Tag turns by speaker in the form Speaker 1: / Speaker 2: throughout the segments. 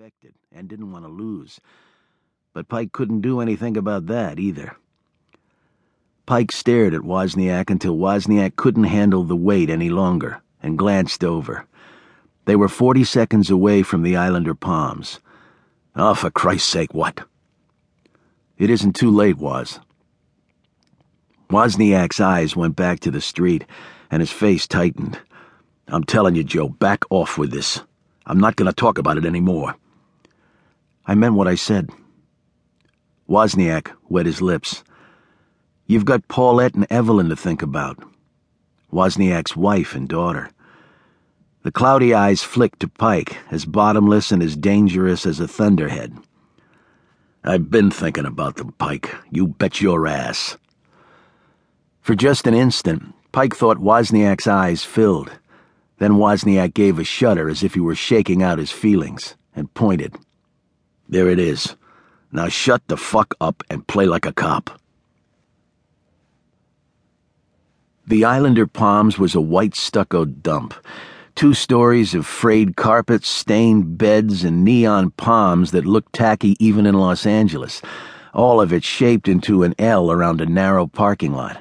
Speaker 1: expected and didn't want to lose. But Pike couldn't do anything about that either. Pike stared at Wozniak until Wozniak couldn't handle the weight any longer and glanced over. They were 40 seconds away from the Islander Palms. Oh, for Christ's sake, what? It isn't too late, Woz. Wozniak's eyes went back to the street, and his face tightened. I'm telling you, Joe, back off with this. I'm not going to talk about it anymore. I meant what I said. Wozniak wet his lips. You've got Paulette and Evelyn to think about. Wozniak's wife and daughter. The cloudy eyes flicked to Pike, as bottomless and as dangerous as a thunderhead. I've been thinking about them, Pike. You bet your ass. For just an instant, Pike thought Wozniak's eyes filled. Then Wozniak gave a shudder as if he were shaking out his feelings, and pointed. There it is. Now shut the fuck up and play like a cop. The Islander Palms was a white stucco dump. Two stories of frayed carpets, stained beds, and neon palms that looked tacky even in Los Angeles, all of it shaped into an L around a narrow parking lot.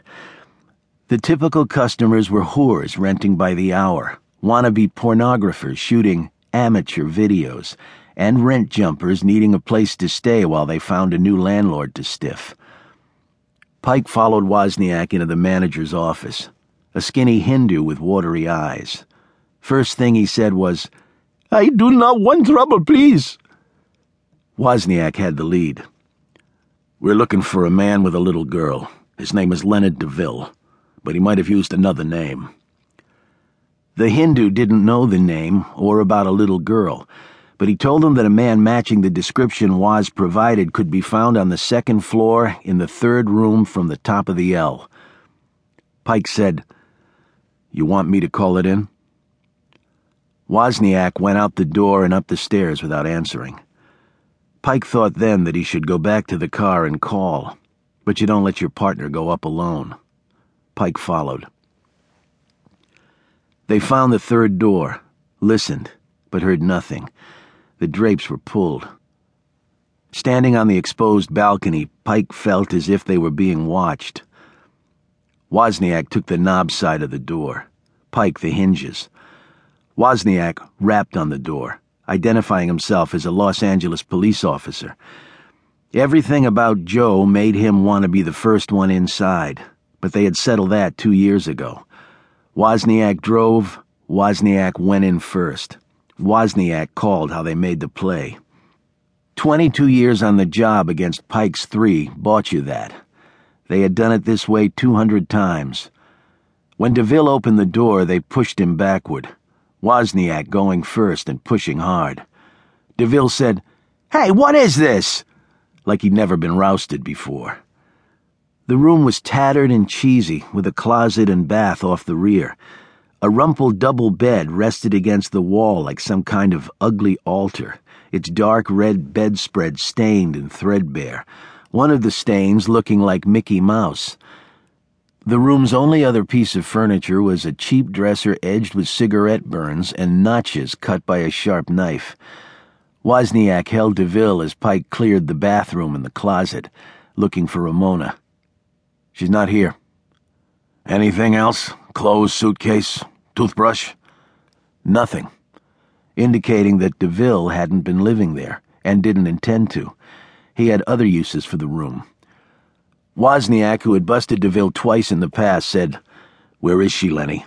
Speaker 1: The typical customers were whores renting by the hour, wannabe pornographers shooting amateur videos, and rent jumpers needing a place to stay while they found a new landlord to stiff. Pike followed Wozniak into the manager's office, a skinny Hindu with watery eyes. First thing he said was, I do not want trouble, please. Wozniak had the lead. We're looking for a man with a little girl. His name is Leonard DeVille, but he might have used another name. The Hindu didn't know the name or about a little girl, but he told them that a man matching the description Woz provided could be found on the second floor in the third room from the top of the L. Pike said, You want me to call it in? Wozniak went out the door and up the stairs without answering. Pike thought then that he should go back to the car and call, but you don't let your partner go up alone. Pike followed. They found the third door, listened, but heard nothing. The drapes were pulled. Standing on the exposed balcony, Pike felt as if they were being watched. Wozniak took the knob side of the door, Pike the hinges. Wozniak rapped on the door, identifying himself as a Los Angeles police officer. Everything about Joe made him want to be the first one inside, but they had settled that two years ago. Wozniak drove, Wozniak went in first. Wozniak called how they made the play. 22 years on the job against Pike's three bought you that. They had done it this way 200 times. When DeVille opened the door, they pushed him backward. Wozniak going first and pushing hard. DeVille said, Hey, what is this? Like he'd never been rousted before. The room was tattered and cheesy, with a closet and bath off the rear. A rumpled double bed rested against the wall like some kind of ugly altar, its dark red bedspread stained and threadbare, one of the stains looking like Mickey Mouse. The room's only other piece of furniture was a cheap dresser edged with cigarette burns and notches cut by a sharp knife. Wozniak held DeVille as Pike cleared the bathroom and the closet, looking for Ramona. She's not here. Anything else? Clothes, suitcase, toothbrush? Nothing. Indicating that DeVille hadn't been living there and didn't intend to. He had other uses for the room. Wozniak, who had busted DeVille twice in the past, said, Where is she, Lenny?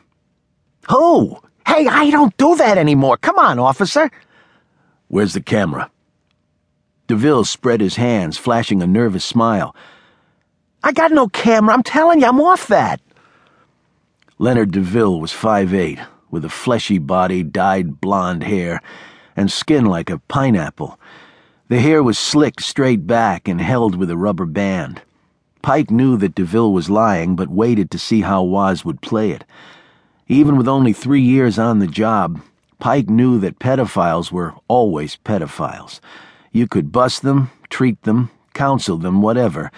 Speaker 2: Who? Hey, I don't do that anymore. Come on, officer.
Speaker 1: Where's the camera? DeVille spread his hands, flashing a nervous smile.
Speaker 2: I got no camera. I'm telling you, I'm off that.
Speaker 1: Leonard DeVille was five eight, with a fleshy body, dyed blonde hair, and skin like a pineapple. The hair was slicked straight back and held with a rubber band. Pike knew that DeVille was lying, but waited to see how Woz would play it. Even with only three years on the job, Pike knew that pedophiles were always pedophiles. You could bust them, treat them, counsel them, whatever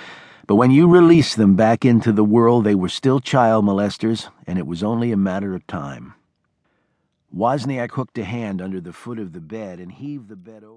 Speaker 1: but when you released them back into the world, they were still child molesters, and it was only a matter of time. Wozniak hooked a hand under the foot of the bed and heaved the bed over.